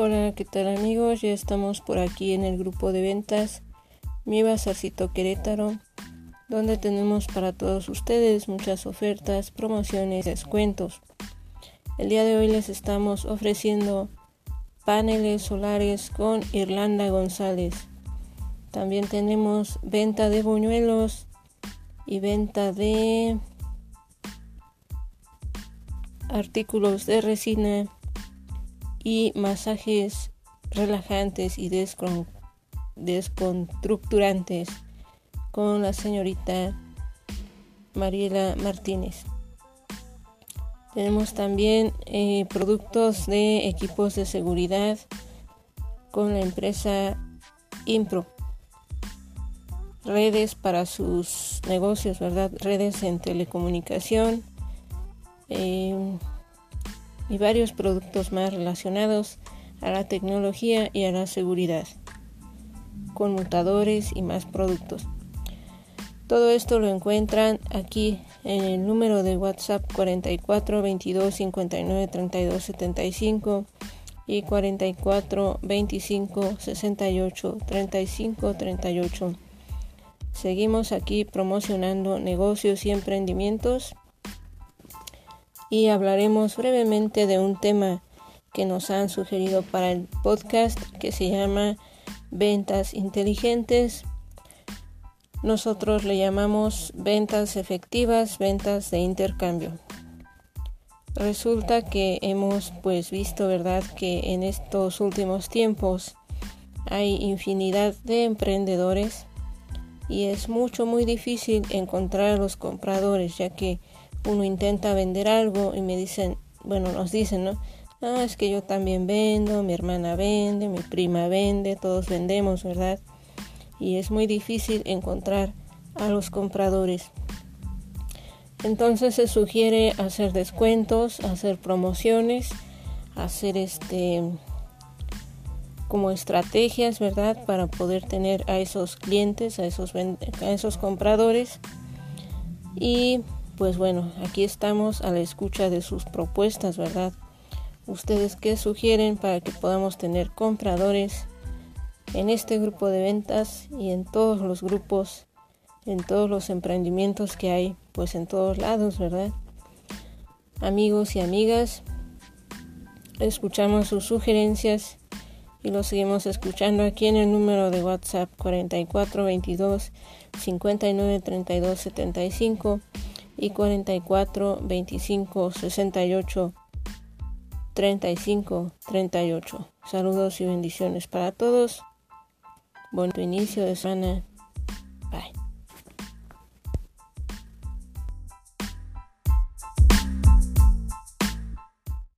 Hola, ¿qué tal amigos? Ya estamos por aquí en el grupo de ventas Mi Bazarcito Querétaro, donde tenemos para todos ustedes muchas ofertas, promociones, descuentos. El día de hoy les estamos ofreciendo paneles solares con Irlanda González. También tenemos venta de buñuelos y venta de artículos de resina y masajes relajantes y desconstructurantes con la señorita Mariela Martínez. Tenemos también eh, productos de equipos de seguridad con la empresa Impro. Redes para sus negocios, ¿verdad? Redes en telecomunicación eh, y varios productos más relacionados a la tecnología y a la seguridad, conmutadores y más productos. Todo esto lo encuentran aquí en el número de WhatsApp 44 22 59 32 75 y 44 25 68 35 38. Seguimos aquí promocionando negocios y emprendimientos y hablaremos brevemente de un tema que nos han sugerido para el podcast que se llama ventas inteligentes. Nosotros le llamamos ventas efectivas, ventas de intercambio. Resulta que hemos pues visto, ¿verdad?, que en estos últimos tiempos hay infinidad de emprendedores y es mucho muy difícil encontrar a los compradores, ya que uno intenta vender algo y me dicen, bueno, nos dicen, ¿no? Ah, es que yo también vendo, mi hermana vende, mi prima vende, todos vendemos, ¿verdad? Y es muy difícil encontrar a los compradores. Entonces se sugiere hacer descuentos, hacer promociones, hacer este como estrategias, ¿verdad? Para poder tener a esos clientes, a esos, a esos compradores. Y pues bueno, aquí estamos a la escucha de sus propuestas, ¿verdad? Ustedes qué sugieren para que podamos tener compradores en este grupo de ventas y en todos los grupos, en todos los emprendimientos que hay, pues en todos lados, ¿verdad? Amigos y amigas, escuchamos sus sugerencias y lo seguimos escuchando aquí en el número de WhatsApp 4422 5932 75 y 44 25 68 35 38. Saludos y bendiciones para todos. Buen inicio de semana. Bye.